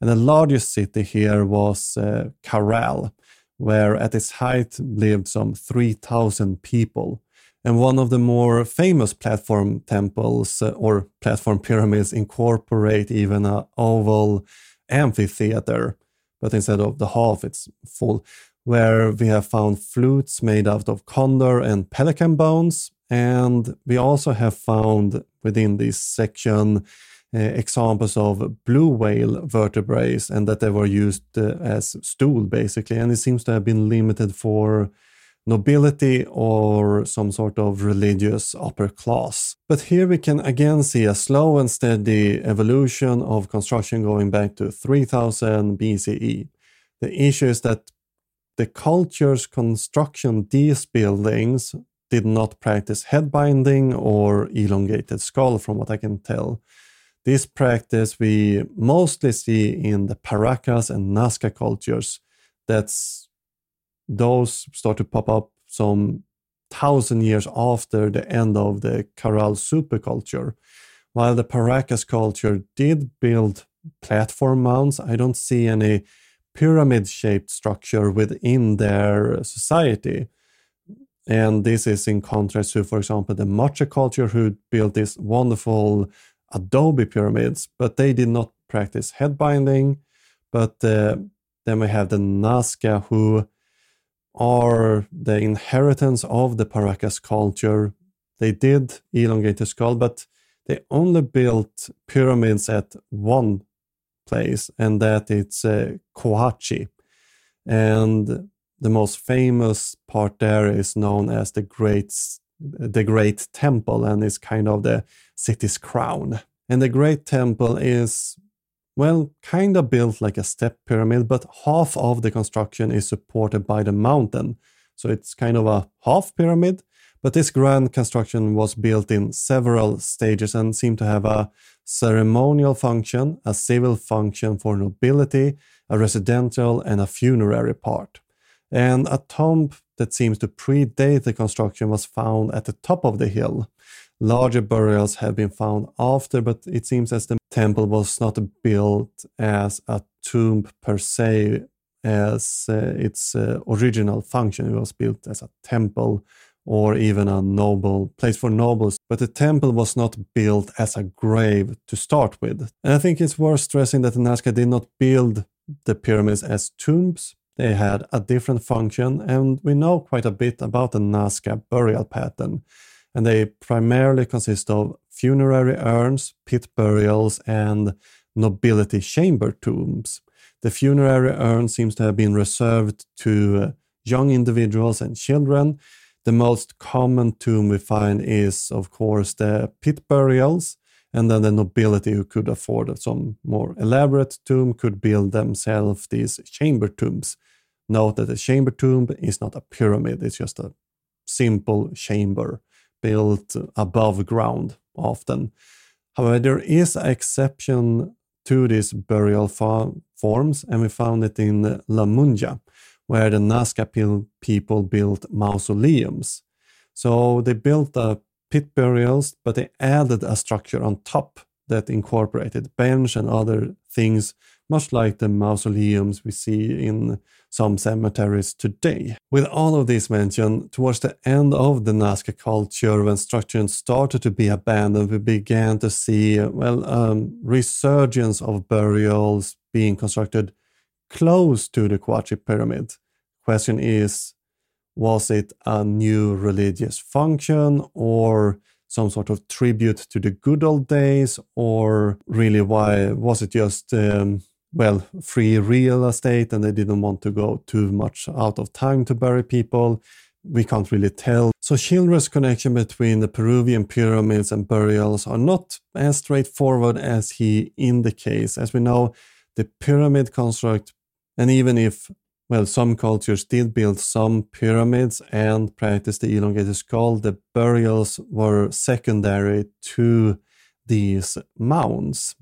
Speaker 1: And the largest city here was uh, Caral, where at its height lived some 3,000 people. And one of the more famous platform temples uh, or platform pyramids incorporate even an oval amphitheater, but instead of the half, it's full, where we have found flutes made out of condor and pelican bones. And we also have found within this section examples of blue whale vertebrae and that they were used uh, as stool basically and it seems to have been limited for nobility or some sort of religious upper class. But here we can again see a slow and steady evolution of construction going back to 3000 BCE. The issue is that the cultures construction these buildings did not practice head binding or elongated skull from what I can tell. This practice we mostly see in the Paracas and Nazca cultures. That's those start to pop up some thousand years after the end of the Caral superculture. While the Paracas culture did build platform mounds, I don't see any pyramid shaped structure within their society. And this is in contrast to, for example, the Moche culture, who built this wonderful adobe pyramids, but they did not practice head binding. But uh, then we have the Nazca, who are the inheritance of the Paracas culture. They did elongate the skull, but they only built pyramids at one place, and that it's uh. And the most famous part there is known as the Great the Great Temple and is kind of the city's crown. And the Great Temple is, well, kind of built like a step pyramid, but half of the construction is supported by the mountain. So it's kind of a half pyramid. But this grand construction was built in several stages and seemed to have a ceremonial function, a civil function for nobility, a residential, and a funerary part. And a tomb that seems to predate the construction was found at the top of the hill. Larger burials have been found after, but it seems as the temple was not built as a tomb per se, as uh, its uh, original function. It was built as a temple or even a noble place for nobles, but the temple was not built as a grave to start with. And I think it's worth stressing that the Nazca did not build the pyramids as tombs, they had a different function, and we know quite a bit about the Nazca burial pattern. And they primarily consist of funerary urns, pit burials, and nobility chamber tombs. The funerary urn seems to have been reserved to uh, young individuals and children. The most common tomb we find is, of course, the pit burials, and then the nobility who could afford some more elaborate tomb could build themselves these chamber tombs Note that the chamber tomb is not a pyramid, it's just a simple chamber built above ground often. However, there is an exception to these burial forms, and we found it in La Muña, where the Nazca people built mausoleums. So they built a pit burials, but they added a structure on top that incorporated bench and other things much like the mausoleums we see in some cemeteries today. With all of this mentioned, towards the end of the Nazca culture, when structures started to be abandoned, we began to see, well, um, resurgence of burials being constructed close to the Cahuachi pyramid. Question is, was it a new religious function or some sort of tribute to the good old days, or really why was it just um, well, free real estate and they didn't want to go too much out of time to bury people. We can't really tell. So Childress' connection between the Peruvian pyramids and burials are not as straightforward as he indicates. As we know, the pyramid construct, and even if well, some cultures did build some pyramids and practice the elongated skull. The burials were secondary to these mounds.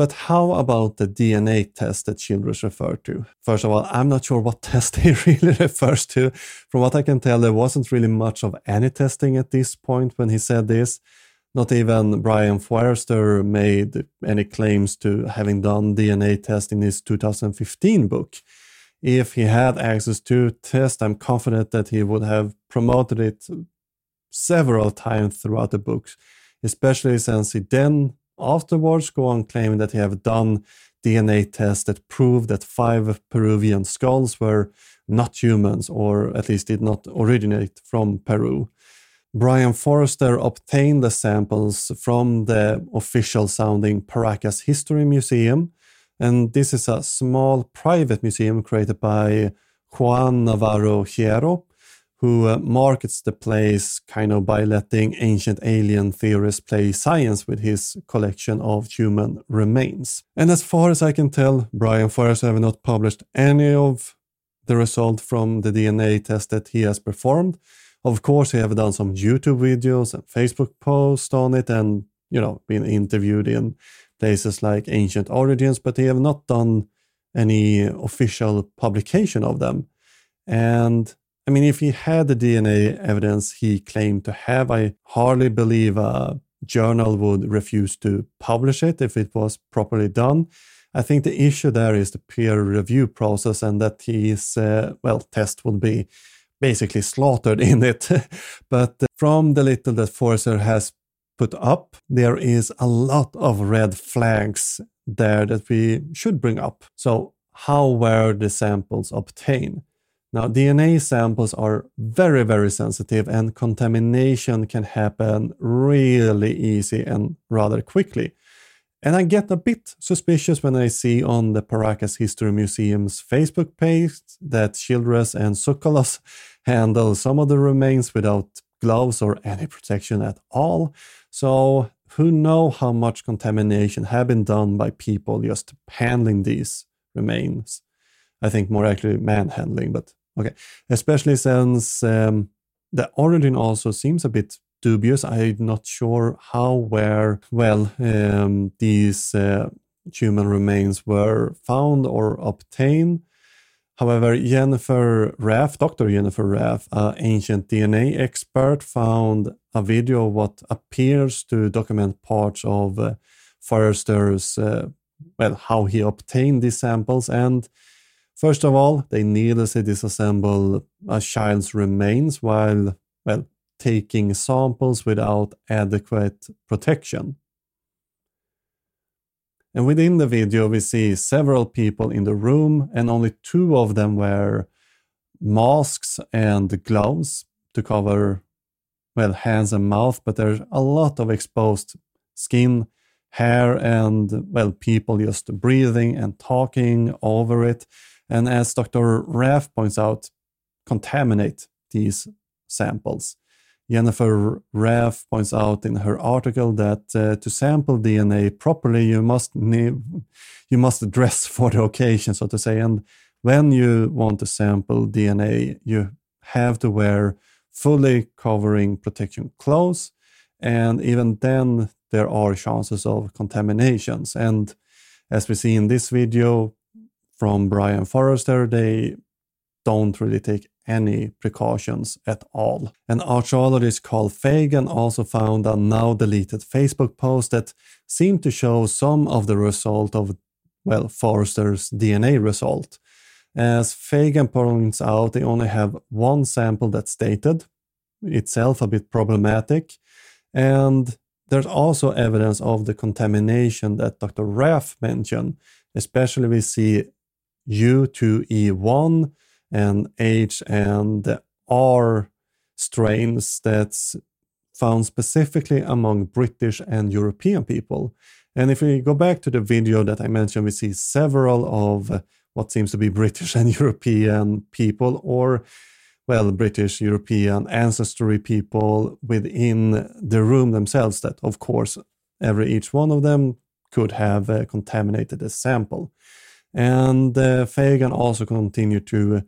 Speaker 1: But how about the DNA test that Childress referred to? First of all, I'm not sure what test he really refers to. From what I can tell, there wasn't really much of any testing at this point when he said this. Not even Brien Foerster made any claims to having done DNA test in his 2015 book. If he had access to test, I'm confident that he would have promoted it several times throughout the book, especially since he then afterwards go on claiming that he have done DNA tests that prove that five Peruvian skulls were not humans, or at least did not originate from Peru. Brien Foerster obtained the samples from the official sounding Paracas History Museum, and this is a small private museum created by Juan Navarro Hierro, who uh, markets the place kind of by letting ancient alien theorists play science with his collection of human remains. And as far as I can tell, Brien Foerster have not published any of the result from the DNA test that he has performed. Of course, he have done some YouTube videos and Facebook posts on it and, you know, been interviewed in places like Ancient Origins, but he have not done any official publication of them. And I mean, if he had the DNA evidence he claimed to have, I hardly believe a journal would refuse to publish it if it was properly done. I think the issue there is the peer review process and that his, uh, well, test would be basically slaughtered in it. but from the little that Foerster has put up, there is a lot of red flags there that we should bring up. So, how were the samples obtained? Now, DNA samples are very, very sensitive and contamination can happen really easy and rather quickly. And I get a bit suspicious when I see on the Paracas History Museum's Facebook page that Childress and Tsoukalos handle some of the remains without gloves or any protection at all. So who know how much contamination have been done by people just handling these remains? I think more actually manhandling, but Okay, especially since um, the origin also seems a bit dubious. I'm not sure how, where, well, um, these uh, human remains were found or obtained. However, Jennifer Raff, Dr. Jennifer Raff, an ancient DNA expert, found a video of what appears to document parts of uh, Foerster's, uh, well, how he obtained these samples and First of all, they needlessly disassemble a child's remains while, well, taking samples without adequate protection. And within the video, we see several people in the room, and only two of them wear masks and gloves to cover, well, hands and mouth, but there's a lot of exposed skin, hair, and, well, people just breathing and talking over it and as Dr. Raff points out, contaminate these samples. Jennifer Raff points out in her article that uh, to sample DNA properly, you must you must dress for the occasion, so to say. And when you want to sample DNA, you have to wear fully covering protection clothes, and even then there are chances of contaminations. And as we see in this video, from Brien Foerster, they don't really take any precautions at all. An archaeologist Carl Fagan also found a now deleted Facebook post that seemed to show some of the result of well, Foerster's DNA result. As Fagan points out, they only have one sample that's dated, itself a bit problematic. And there's also evidence of the contamination that Dr. Raff mentioned, especially we see U2E1 and H and R strains that's found specifically among British and European people. And if we go back to the video that I mentioned, we see several of what seems to be British and European people, or, well, British, European ancestry people within the room themselves, that, of course, every each one of them could have uh, contaminated a sample. And uh, Fagan also continued to,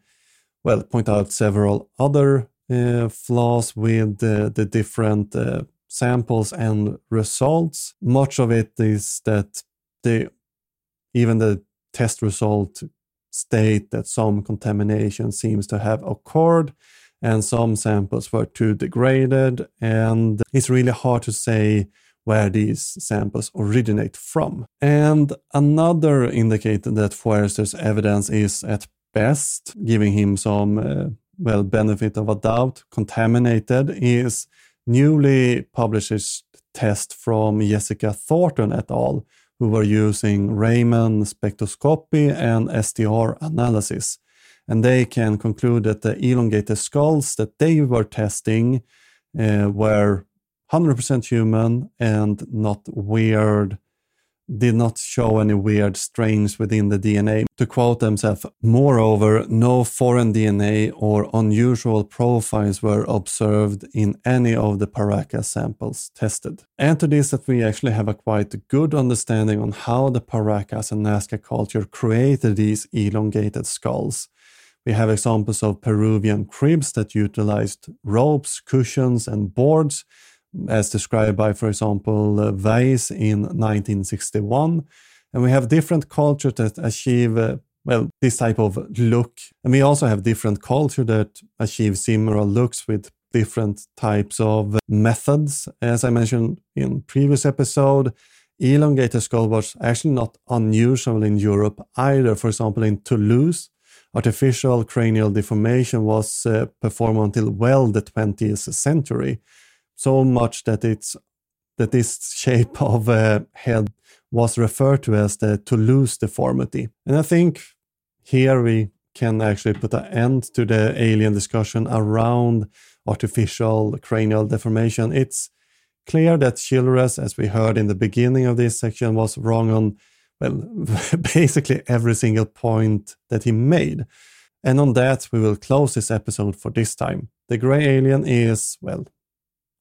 Speaker 1: well, point out several other uh, flaws with the different uh, samples and results. Much of it is that the even the test result state that some contamination seems to have occurred and some samples were too degraded and it's really hard to say where these samples originate from. And another indicator that Foerster's evidence is at best giving him some uh, well benefit of a doubt contaminated is newly published test from Jessica Thornton et al who were using Raman spectroscopy and STR analysis. And they can conclude that the elongated skulls that they were testing uh, were 100% human and not weird did not show any weird strains within the DNA. To quote themselves, moreover, no foreign DNA or unusual profiles were observed in any of the Paracas samples tested. Add to this that we actually have a quite good understanding on how the Paracas and Nazca culture created these elongated skulls. We have examples of Peruvian cribs that utilized ropes, cushions, and boards as described by, for example, uh, Weiss in 1961. And we have different cultures that achieve, uh, well, this type of look. And we also have different culture that achieve similar looks with different types of methods. As I mentioned in previous episode, elongated skull was actually not unusual in Europe either. For example, in Toulouse, artificial cranial deformation was uh, performed until well the 20th century so much that it's that this shape of a head was referred to as the Toulouse deformity. And I think here we can actually put an end to the alien discussion around artificial cranial deformation. It's clear that Childress, as we heard in the beginning of this section, was wrong on well, basically every single point that he made. And on that, we will close this episode for this time. The Grey Alien is, well,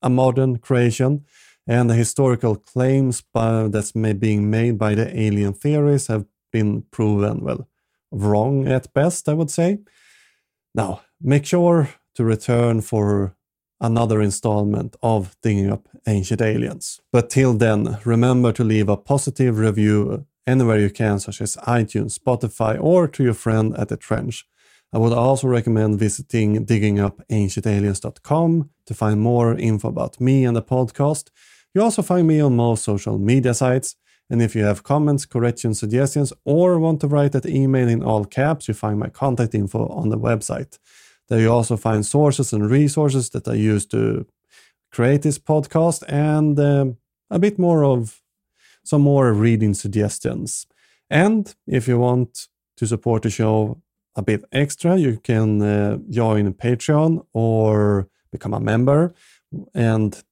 Speaker 1: a modern creation, and the historical claims by, that's being made by the alien theories have been proven, well, wrong at best, I would say. Now, make sure to return for another installment of Digging Up Ancient Aliens. But till then, remember to leave a positive review anywhere you can, such as iTunes, Spotify, or to your friend at the Trench. I would also recommend visiting diggingupancientaliens.com to find more info about me and the podcast. You also find me on most social media sites. And if you have comments, corrections, suggestions, or want to write that email in all caps, you find my contact info on the website. There you also find sources and resources that I use to create this podcast and um, a bit more of some more reading suggestions. And if you want to support the show, a bit extra, you can uh, join Patreon or become a member, and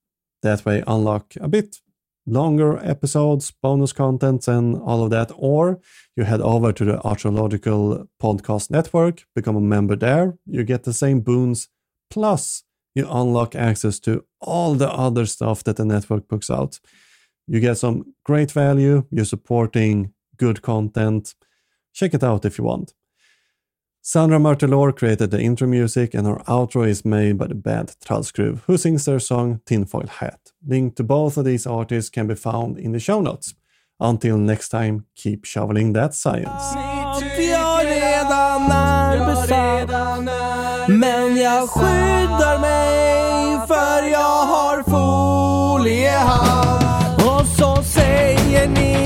Speaker 1: that way unlock a bit longer episodes, bonus contents, and all of that. Or you head over to the Archaeological Podcast Network, become a member there. You get the same boons, plus you unlock access to all the other stuff that the network puts out. You get some great value, you're supporting good content. Check it out if you want. Sandra Martelor created the intro music and our outro is made by the band Trallskruv, who sings their song Tinfoil Hat. Link to both of these artists can be found in the show notes. Until next time, keep shoveling that science. Men jag skyddar mig för jag har foliehatt Och så säger ni